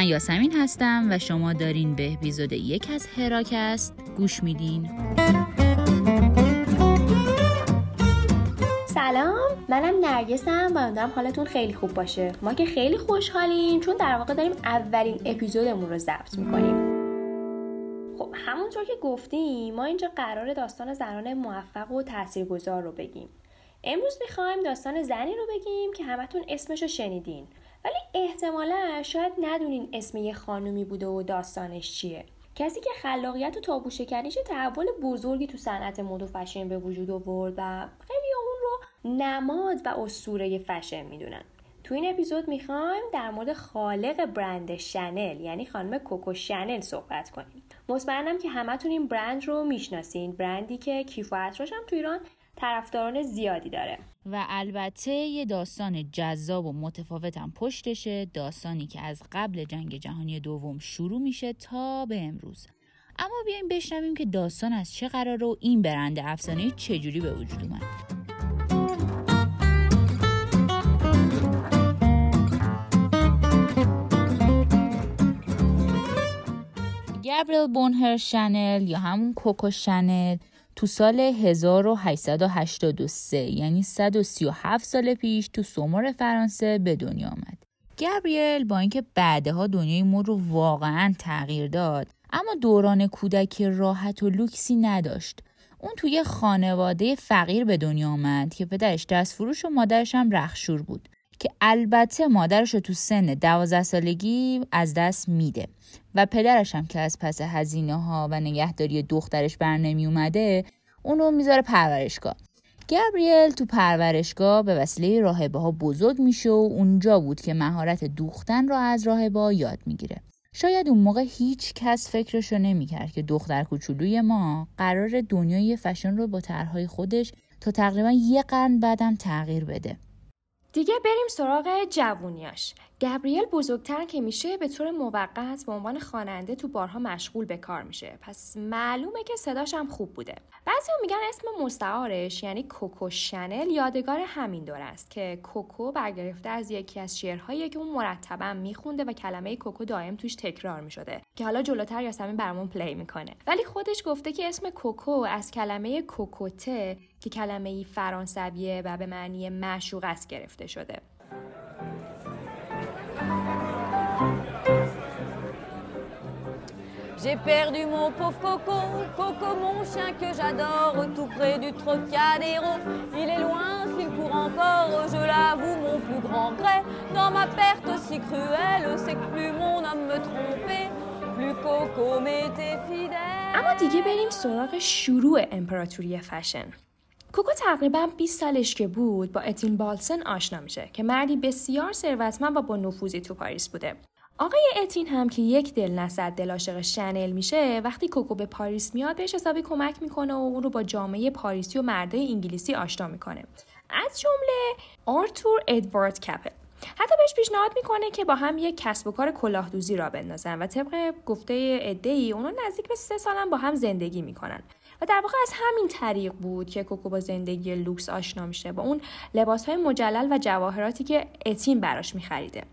من یاسمین هستم و شما دارین به اپیزود یک از هراکست گوش میدین. سلام منم نرگسم و امیدوارم حالتون خیلی خوب باشه. ما که خیلی خوشحالیم چون در واقع داریم اولین اپیزودمون رو ضبط می‌کنیم. خب همونطور که گفتیم ما اینجا قرار داستان زنان موفق و تاثیرگذار رو بگیم. امروز می‌خوایم داستان زنی رو بگیم که همتون اسمش رو شنیدین. ولی احتمالا شاید ندونین اسم یه خانومی بوده و داستانش چیه. کسی که خلاقیت و تابو شکنیش تحول بزرگی تو صنعت مد و فشن به وجود آورد و خیلی اون رو نماد و اسطوره فشن می‌دونن. تو این اپیزود می‌خوایم در مورد خالق برند شنل یعنی خانم کوکو شنل صحبت کنیم. مطمئنم که همتون این برند رو می‌شناسین. برندی که کیف و هم تو ایران طرفداران زیادی داره. و البته یه داستان جذاب و متفاوتم پشتشه داستانی که از قبل جنگ جهانی دوم شروع میشه تا به امروز. اما بیایم بشنویم که داستان از چه قراره و این برند افسانه چجوری به وجود اومد. گابریل بونهر شنل یا همون کوکو شنل تو سال 1883 یعنی 137 سال پیش تو سومر فرانسه به دنیا آمد. گابریل با اینکه بعدها دنیای مد رو واقعا تغییر داد اما دوران کودکی راحت و لوکسی نداشت. اون توی خانواده فقیر به دنیا آمد که پدرش دست فروش و مادرش هم رخشور بود. که البته مادرش رو تو سن دوازده سالگی از دست میده و پدرش هم که از پس هزینه ها و نگهداری دخترش بر نمی اومده اونو می‌ذاره پرورشگاه. گابریل تو پرورشگاه به وسیله راهبه ها بزرگ میشه و اونجا بود که مهارت دوختن را از راهبه یاد می‌گیره. شاید اون موقع هیچ کس فکرشو نمی‌کرد که دختر کوچولوی ما قرار دنیای فشن رو با طرحهای خودش تا تقریبا یه قرن بعدم تغییر بده. دیگه بریم سراغ جوونیاش. گبریل بزرگتر که میشه به طور موقت به عنوان خواننده تو بارها مشغول به کار میشه. پس معلومه که صداش هم خوب بوده. بعضی میگن اسم مستعارش یعنی کوکو شنل یادگار همین دوره است که کوکو برگرفته از یکی از شعرهایی که اون مرتبا میخونده و کلمه کوکو دائم توش تکرار می‌شده که حالا جلوتر یاسمین برامون play می‌کنه. ولی خودش گفته که اسم کوکو از کلمه cocotte ه که کلمه فرانسویه و به معنی معشوق است گرفته شده. J'ai perdu mon pauvre Coco, Coco mon chien que j'adore, tout près du Trocadéro. Il est loin, s'il court encore, je l'avoue, mon plus grand gré. Dans ma perte si cruelle, c'est que plus mon âme me trompait, plus Coco m'était fidèle. اما دیگه بریم سراغ شروع امپراتوری فشن. کوکو تقریبا 20 سالش که بود با اتین بالسن آشنا میشه که مردی بسیار ثروتمند و با نفوذی تو پاریس بوده. آقای اتین هم که یک دل نه صد دل عاشق شنل میشه وقتی کوکو به پاریس میاد بهش حسابی کمک می‌کنه و اون رو با جامعه پاریسی و مردای انگلیسی آشنا می‌کنه. از جمله آرتور ادوارد کپل. حتی بهش پیشنهاد می‌کنه که با هم یک کسب و کار کلاهدوزی راه بندازن و طبق گفته عده‌ای اونا نزدیک به سه سالم با هم زندگی می‌کنن. و در واقع از همین طریق بود که کوکو با زندگی لوکس آشنا میشه با اون لباس های مجلل و جواهراتی که اتین براش میخریده.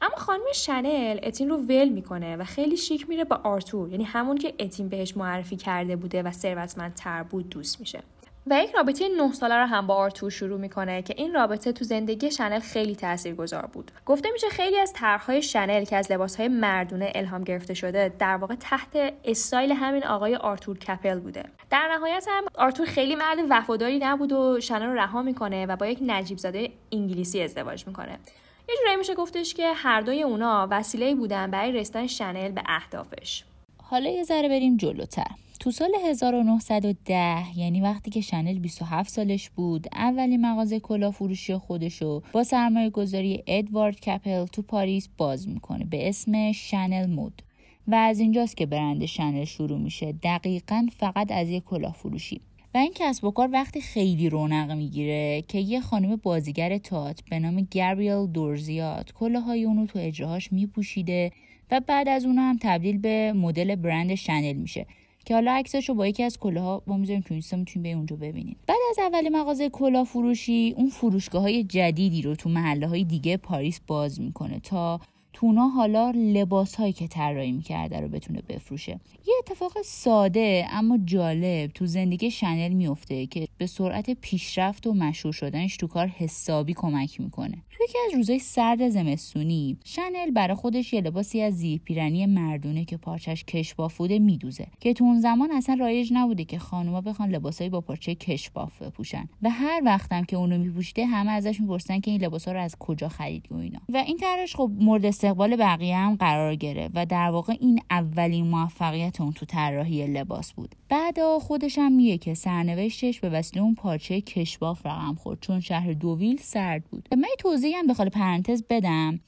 اما خانم شنل اتین رو ول می‌کنه و خیلی شیک میره با آرتور یعنی همون که اتین بهش معرفی کرده بوده و ثروتمندتر بود دوست میشه. و یک رابطه نه ساله رو هم با آرتور شروع می‌کنه که این رابطه تو زندگی شنل خیلی تاثیرگذار بود. گفته میشه خیلی از طرحهای شنل که از لباسهای مردونه الهام گرفته شده در واقع تحت استایل همین آقای آرتور کپل بوده. در نهایت هم آرتور خیلی مرد وفاداری نبود و شنل رو رها می‌کنه و با یک نجیب زاده انگلیسی ازدواج می‌کنه. یه جورایی میشه گفتش که هر دوی اونا وسیله بودن برای رسیدن شنل به اهدافش. حالا یه ذره بریم جلوتر. تو سال 1910 یعنی وقتی که شنل 27 سالش بود اولین مغازه کلا فروشی خودشو با سرمایه گذاری ادوارد کپل تو پاریس باز می‌کنه به اسم شنل مود. و از اینجاست که برند شنل شروع میشه. دقیقا فقط از یک کلاه فروشی و این کسب و کار وقتی خیلی رونق می‌گیره که یه خانم بازیگر تات به نام گابریل دورزیات کلاهای اونو تو اجراهاش میپوشیده و بعد از اون هم تبدیل به مدل برند شنل میشه که حالا عکسش رو با یکی از کلاها با می‌ذاریم تو اینستا می‌تونیم به اونجا ببینید. بعد از اول مغازه کلاه فروشی اون فروشگاه های جدیدی رو تو محله های دیگه پاریس باز می‌کنه تا تونا حالا لباس هایی که طراحی می‌کرده رو بتونه بفروشه. یه اتفاق ساده اما جالب تو زندگی شنل میفته که به سرعت پیشرفت و مشهور شدنش تو کار حسابی کمک می‌کنه. تو یکی از روزهای سرد زمستونی شنل برای خودش یه لباسی از زیر پیرنی مردونه که پارچش کش بافوده میدوزه که تو اون زمان اصلا رایج نبوده که خانوما بخوان لباسایی با پارچه کش باف بپوشن. و هر وقتم که اونو میپوشیده همه ازش می‌پرسن که این لباسا رو از کجا خریدی و اینا. و این طرحش خب مورد استقبال بقیه هم قرار گرفت و در واقع این اولین موفقیت اون تو طراحی لباس بود. بعد خودش هم میگه که سرنوشتش به وسیله اون پارچه کشباف رقم خورد چون شهر دوویل سرد بود. من توضیحی هم به پرانتز بدم.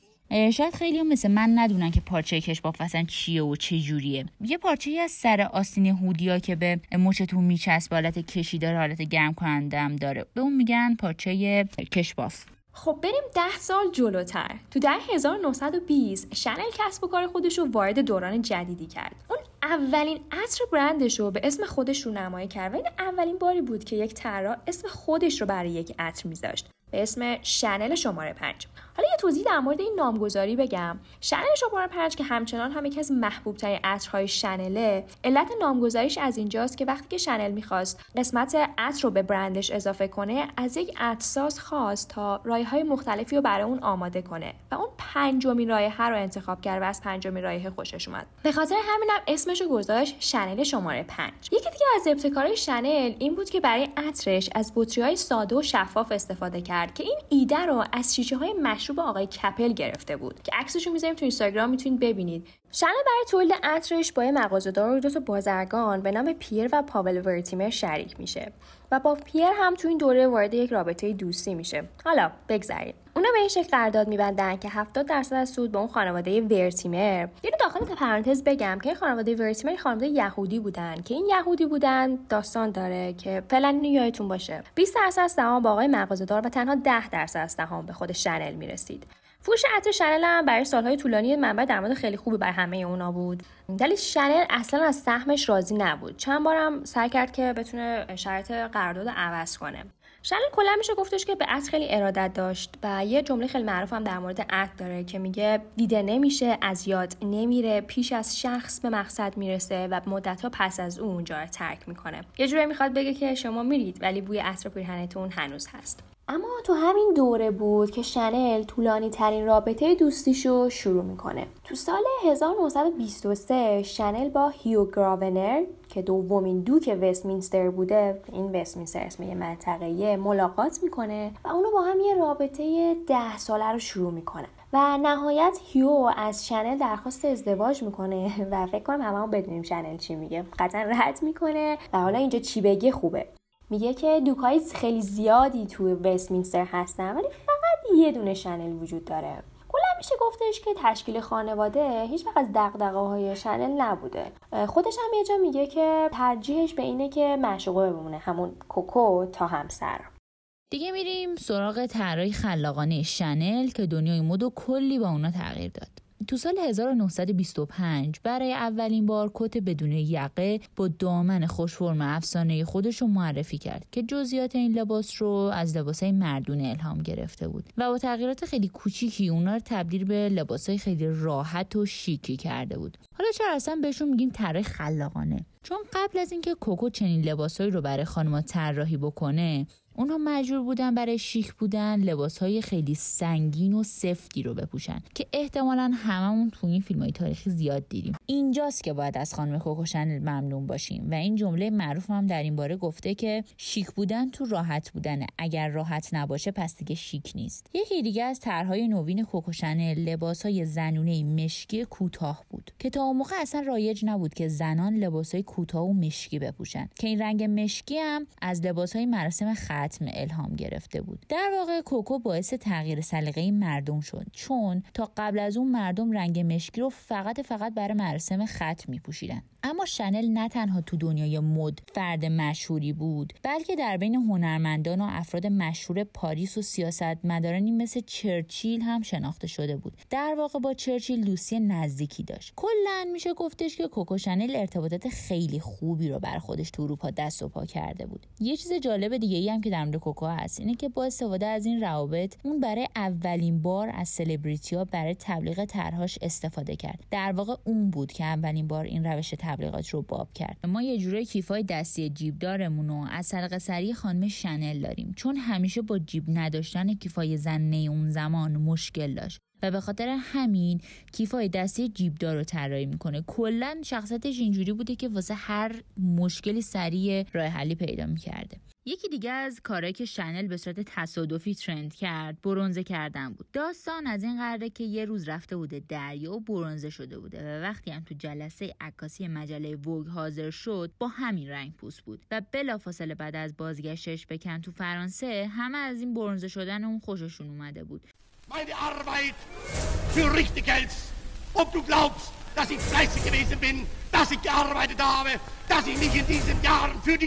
شاید خیلی هم مثل من ندونن که پارچه کشباف اصلا چیه و چه جوریه. یه پارچه از سر آستین هودیا که به مچتون میچسب حالت کشی داره حالت گرم کنندم داره. به اون میگن پارچه کشباف. خب بریم ده سال جلوتر. تو ده 1920 شنل کسب و کار خودش رو وارد دوران جدیدی کرد. اون اولین عطر برندش رو به اسم خودش رو نمایی کرد و این اولین باری بود که یک طراح اسم خودش رو برای یک عطر میذاشت. به اسم شنل شماره پنج. حالا یه توضیح در مورد این نامگذاری بگم. شنل شماره پنج که همچنان هم یکی از محبوب ترین عطرهای شنله علت نامگذاریش از اینجاست که وقتی که شنل می‌خواست قسمت عطر رو به برندش اضافه کنه از یک عطرساز خواست تا رایه های مختلفی رو برای اون آماده کنه و اون پنجمین رایحه رو انتخاب کرد و از پنجمین رایحه خوشش اومد. به خاطر همینم اسمش رو گذاشت شنل شماره پنج. یکی دیگه از ابتکارهای شنل این بود که برای عطرش از بطری های ساده و شفاف استفاده کرد. که این ایده رو از شیشه های مشروب آقای کپل گرفته بود که عکسش رو می‌ذاریم تو اینستاگرام می‌تونید ببینید. شنل برای تولید عطرش با یه مغازه‌دار و دو تا بازرگان به نام پیر و پاول ورتیمر شریک میشه. و با پیر هم تو این دوره وارد یک رابطه دوستی میشه. حالا بگذریم. اونا به این شکل قرارداد میبندن که 70 درصد از سود به اون خانواده ورتیمر. یعنی داخل پرانتز بگم که این خانواده ورتیمر خانواده یهودی بودن که این یهودی بودن داستان داره که فعلا اینو باشه. 20 درصد از سهام با آقای مغازه‌دار و تنها 10 درصد از سهام به خود شنل می‌رسید. فروش عطر شنل هم برای سالهای طولانی منبع درآمد خیلی خوبی برای همه اونا بود. ولی شنل اصلا از سهمش راضی نبود. چند بارم سعی کرد که بتونه شرط قرارداد عوض کنه. شنل کلا میشه گفتش که به عطر خیلی ارادت داشت و یه جمله خیلی معروف هم در مورد عطر داره که میگه دیده نمیشه از یاد نمیره پیش از شخص به مقصد می‌رسه و مدت ها پس از اون اونجا رو ترک می‌کنه. یه جوری می‌خواد بگه که شما میرید ولی بوی عطر پیرهنتون هنوز هست. اما تو همین دوره بود که شنل طولانی ترین رابطه دوستیشو شروع می‌کنه. تو سال 1923 شنل با هیو گراونر که دومین دوک وستمینستر بوده این وستمینستر اسم یه منطقه ملاقات می‌کنه و اونو با هم یه رابطه ده ساله رو شروع می‌کنه. و نهایت هیو از شنل درخواست ازدواج می‌کنه و فکر کنم همه بدونیم شنل چی میگه. قطعا رد می‌کنه و حالا اینجا چی بگه خوبه. میگه که دوکای خیلی زیادی تو وستمینستر هستن ولی فقط یه دونه شنل وجود داره. کلا میشه گفتش که تشکیل خانواده هیچ وقت از دقدقه های شنل نبوده. خودش هم یه جا میگه که ترجیحش به اینه که معشوقه بمونه همون کوکو تا همسر. دیگه میریم سراغ طراحی خلاقانه شنل که دنیای مد و کلی با اونا تغییر داد. تو سال 1925 برای اولین بار کت بدون یقه با دامن خوشفرم افسانه خودش رو معرفی کرد که جزئیات این لباس رو از لباسای مردونه الهام گرفته بود و با تغییرات خیلی کوچیکی اونا رو تبدیل به لباسای خیلی راحت و شیکی کرده بود. حالا چرا اصلا بهشون میگیم طراح خلاقانه؟ چون قبل از اینکه کوکو چنین لباسایی رو برای خانم‌ها طراحی بکنه اونها مجبور بودن برای شیک بودن لباس های خیلی سنگین و سفتی رو بپوشن که احتمالا هممون تو این فیلم های تاریخی زیاد دیدیم. اینجاست که باید از خانم کوکو شنل ممنون باشیم و این جمله معروف هم در این باره گفته که شیک بودن تو راحت بودنه. اگر راحت نباشه پس دیگه شیک نیست. یکی دیگه از طرحهای نوین کوکو شنل لباس های زنونه مشکی کوتاه بود که تا اون موقع اصلا رایج نبود که زنان لباس های کوتاه و مشکی بپوشن. که این رنگ مشکی هم از لباس های مراسم ختم الهام گرفته بود. در واقع کوکو باعث تغییر سلیقه مردم شد. چون تا قبل از اون مردم رنگ مشکی رو فقط فقط برای مراسم ختم می پوشیدن اما شنل نه تنها تو دنیای مد فرد مشهوری بود بلکه در بین هنرمندان و افراد مشهور پاریس و سیاستمدارانی مثل چرچیل هم شناخته شده بود. در واقع با چرچیل دوستی نزدیکی داشت. کلا میشه گفتش که کوکو شنل ارتباطات خیلی خوبی رو بر خودش تو اروپا دست و پا کرده بود. یه چیز جالب دیگه ای هم که در مورد کوکو هست اینه که با استفاده از این روابط اون برای اولین بار از سلبریتی ها برای تبلیغ طرحهاش استفاده کرد. در واقع اون بود که اولین بار این روش تبلیغات رو باب کرد. ما یه جوره کیفای دستی جیبدارمون رو از سرق سری خانم شنل داریم. چون همیشه با جیب نداشتن کیفای زنه اون زمان مشکل داشت. و به خاطر همین کیفای دستی جیبدار رو طراحی می‌کنه. کلا شخصیتش اینجوری بوده که واسه هر مشکلی سریع راه حلی پیدا می‌کرده. یکی دیگه از کارهایی که شنل به صورت تصادفی ترند کرد برونزه کردن بود داستان از این قراره که یه روز رفته بوده دریا و برونزه شده بوده و وقتی هم تو جلسه عکاسی مجله ووگ حاضر شد با همین رنگ پوست بود و بلافاصله بعد از بازگشتش به کن تو فرانسه همه از این برونزه شدن اون خوششون اومده بود meine Arbeit für richtig. Ob du glaubst, dass ich fleißig gewesen bin, dass ich gearbeitet habe, dass ich mich in diesen Jahren für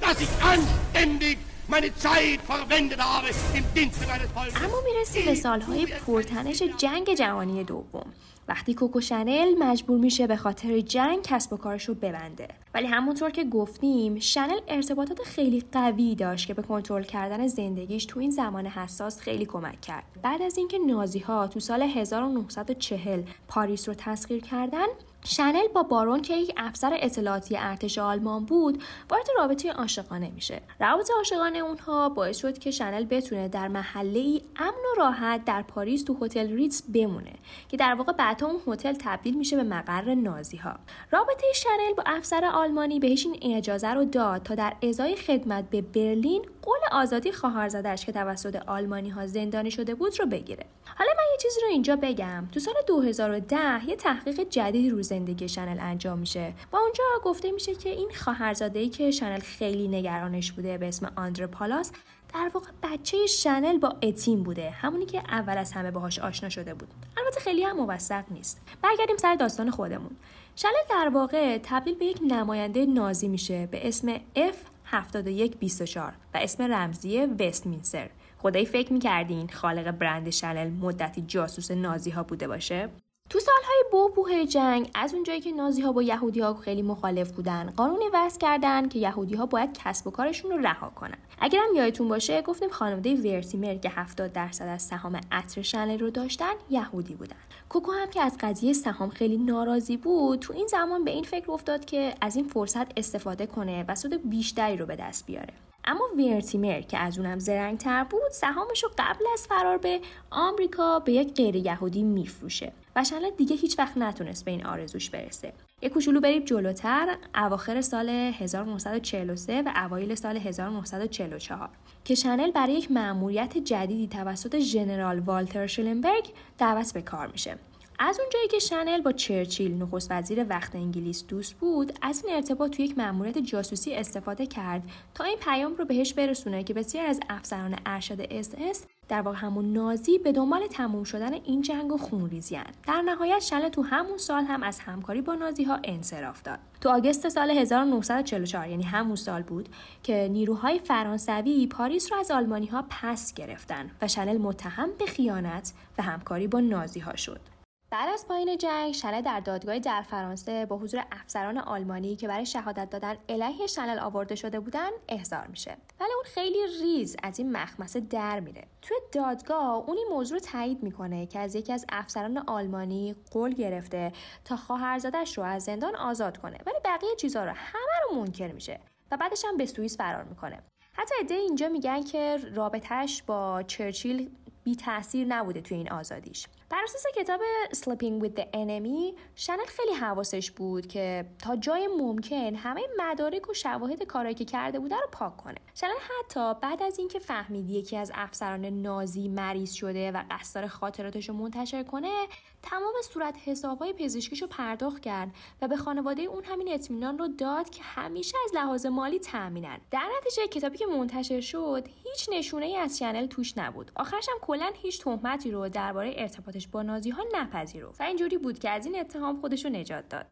dass ich anständig meine Zeit verwendet habe im Dienste meines Volkes. اما می‌رسیم به سالهای پرتنش جنگ جهانی دوم. وقتی کوکو شنل مجبور میشه به خاطر جنگ کسب و کارش رو ببنده. ولی همونطور که گفتیم شنل ارتباطات خیلی قوی داشت که به کنترل کردن زندگیش تو این زمان حساس خیلی کمک کرد. بعد از اینکه نازی ها تو سال 1940 پاریس رو تسخیر کردن شنل با بارون که یک افسر اطلاعاتی ارتش آلمان بود وارد رابطه عاشقانه میشه. رابطه عاشقانه اونها باعث شد که شنل بتونه در محله ای امن و راحت در پاریس تو هتل ریتز بمونه که در واقع بعدها اون هتل تبدیل میشه به مقر نازی ها رابطه شنل با افسر آلمانی بهش این اجازه رو داد تا در ازای خدمت به برلین قول آزادی خواهرزادش که توسط آلمانی ها زندانی شده بود رو بگیره. حالا من یه چیزی رو اینجا بگم. تو سال 2010 یه تحقیق جدیدی رو زندگی شنل انجام میشه. با اونجا گفته میشه که این خواهرزاده که شنل خیلی نگرانش بوده به اسم آندر پالاس در واقع بچه شنل با اتیم بوده همونی که اول از همه باهاش آشنا شده بود. البته خیلی هم موثق نیست. برگردیم سر داستان خودمون. شنل در واقع تبدیل به یک نماینده نازی میشه به اسم F7124 و اسم رمزی وستمینستر خدایی فکر می‌کردین خالق برند شنل مدتی جاسوس نازی ها بوده باشه؟ تو سالهای بوبوه جنگ از اونجایی که نازی ها با یهودی ها خیلی مخالف بودن قانونی وضع کردن که یهودی ها باید کسب و کارشون رو رها کنن. اگرم یادتون باشه گفتیم خانواده ورتیمر که 70 درصد از سهام عطر شنل رو داشتن یهودی بودن. کوکو هم که از قضیه سهام خیلی ناراضی بود تو این زمان به این فکر افتاد که از این فرصت استفاده کنه و سود بیشتری رو به دست بیاره. اما ورتیمر که از اونم زرنگ تر بود سهامش رو قبل از فرار به آمریکا به یک غیر یهودی میفروشه و شنل دیگه هیچ وقت نتونست به این آرزوش برسه. یک کوچولو بریم جلوتر اواخر سال 1943 و اوایل سال 1944 که شنل برای یک مأموریت جدیدی توسط ژنرال والتر شلنبرگ دعوت به کار میشه. از اونجایی که شنل با چرچیل نخست وزیر وقت انگلیس دوست بود از این ارتباط تو یک مأموریت جاسوسی استفاده کرد تا این پیام رو بهش برسونه که بسیاری از افسران ارشد اس اس در واقع همون نازی به دنبال تموم شدن این جنگ و خونریزی‌ان. در نهایت شنل تو همون سال هم از همکاری با نازی ها انصراف داد. تو آگست سال 1944 یعنی همون سال بود که نیروهای فرانسوی پاریس رو از آلمانی ها پس گرفتن و شنل متهم به خیانت و همکاری با نازی ها شد. بعد از پایان جنگ شنل در دادگاهی در فرانسه با حضور افسران آلمانی که برای شهادت دادن علیه شنل آورده شده بودن احضار میشه. ولی اون خیلی ریز از این مخمسه در میره. توی دادگاه اون این موضوع رو تایید می‌کنه که از یکی از افسران آلمانی قول گرفته تا خواهرزادش رو از زندان آزاد کنه. ولی بقیه چیزها رو همه رو منکر میشه و بعدش هم به سوئیس فرار می‌کنه. حتی ایده اینجا میگن که رابطهش با چرچیل بی تاثیر نبوده توی این آزادیش. بر اساس کتاب Sleeping with the Enemy شنل خیلی حواسش بود که تا جای ممکن همه مدارک و شواهد کارایی که کرده بوده رو پاک کنه. شنل حتی بعد از اینکه فهمید یکی از افسران نازی مریض شده و قصد خاطراتش رو منتشر کنه تمام صورت حسابهای پزشکیش رو پرداخت کرد و به خانواده اون همین اطمینان رو داد که همیشه از لحاظ مالی تامینن در نتیجه کتابی که منتشر شد هیچ نشونه ای از شنل توش نبود. آخرش هم کلا هیچ تهمتی رو درباره ارتباطش با نازی ها نپذیرفت و اینجوری بود که از این اتهام خودش رو نجات داد.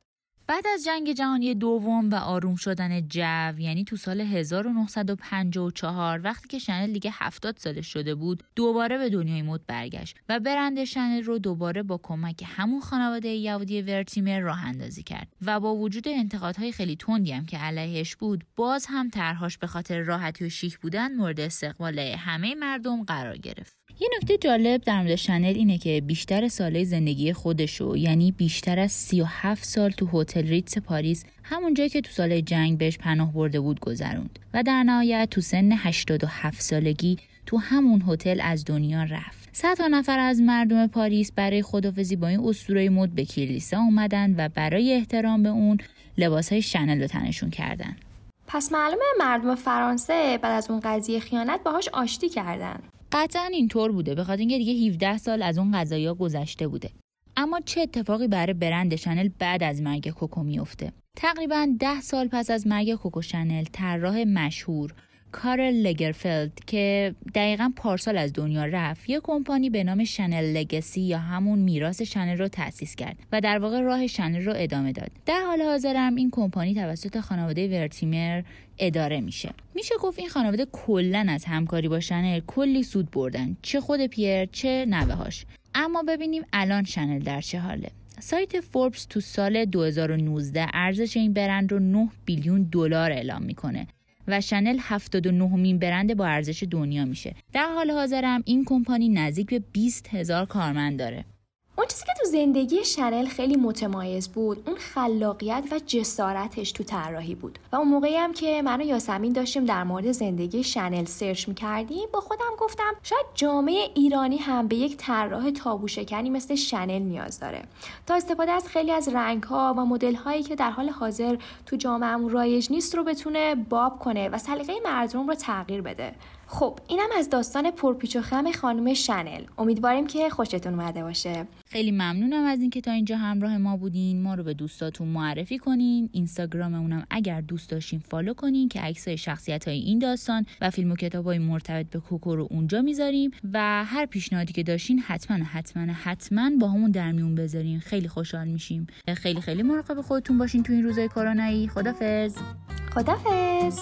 بعد از جنگ جهانی دوم و آروم شدن جو یعنی تو سال 1954 وقتی که شنل دیگه 70 سالش شده بود دوباره به دنیای مد برگشت و برند شنل رو دوباره با کمک همون خانواده یهودی ورتیمر راه اندازی کرد و با وجود انتقادهای خیلی تندی هم که علیهش بود باز هم طرحهاش به خاطر راحتی و شیک بودن مورد استقبال همه مردم قرار گرفت. یه نکته جالب در مورد شنل اینه که بیشتر سال‌های زندگی خودشو یعنی بیشتر از 37 سال تو هتل ریتز پاریس همون جایی که تو سال جنگ بهش پناه برده بود گذروند و در نهایت تو سن 87 سالگی تو همون هتل از دنیا رفت. صدها نفر از مردم پاریس برای خداحافظی با این اسطوره مد به کلیسا اومدن و برای احترام به اون لباس های شنل رو تنشون کردن. پس معلومه مردم فرانسه بعد از اون قضیه خیانت باهاش آشتی کردن. قطعا اینطور بوده به خاطر اینکه دیگه 17 سال از اون قضایا گذشته بوده. اما چه اتفاقی برای برند شنل بعد از مرگ کوکو میفته تقریبا ده سال پس از مرگ کوکو شنل طراح مشهور کارل لگرفلد که دقیقا پارسال از دنیا رفت یه کمپانی به نام شنل لگسی یا همون میراث شنل رو تأسیس کرد و در واقع راه شنل رو ادامه داد. در حال حاضرم این کمپانی توسط خانواده ورتیمر اداره میشه. میشه گفت این خانواده کلا از همکاری با شنل کلی سود بردن چه خود پیر چه نوه‌هاش اما ببینیم الان شنل در چه حاله. سایت فوربس تو سال 2019 ارزش این برند رو 9 billion دلار اعلام می‌کنه. و شنل 79 مین برند با ارزش دنیا میشه. در حال حاضرم این کمپانی نزدیک به 20 هزار کارمند داره. اون چیزی که تو زندگی شنل خیلی متمایز بود. اون خلاقیت و جسارتش تو طراحی بود. و اون موقعی هم که من و یاسمین داشتیم در مورد زندگی شنل search می‌کردیم با خودم گفتم شاید جامعه ایرانی هم به یک طراح تابوشکنی مثل شنل نیاز داره. تا استفاده از خیلی از رنگ ها و مدل هایی که در حال حاضر تو جامعهمون رایج نیست رو بتونه باب کنه و سلیقه مردم رو تغییر بده. خب اینم از داستان پرپیچ و خم خانم شنل. امیدواریم که خوشتون اومده باشه. خیلی ممنونم از اینکه تا اینجا همراه ما بودین. ما رو به دوستاتون معرفی کنین. اینستاگراممونم اگر دوست داشتین follow کنین که عکسای شخصیت های این داستان و فیلم و کتاب های مرتبط به کوکو رو اونجا می‌ذاریم و هر پیشنهادی که داشتین حتما حتما حتما باهامون در میون بذارین. خیلی خوشحال میشیم. خیلی خیلی مراقب خودتون باشین تو این روزای کرونایی خدافظ خدافظ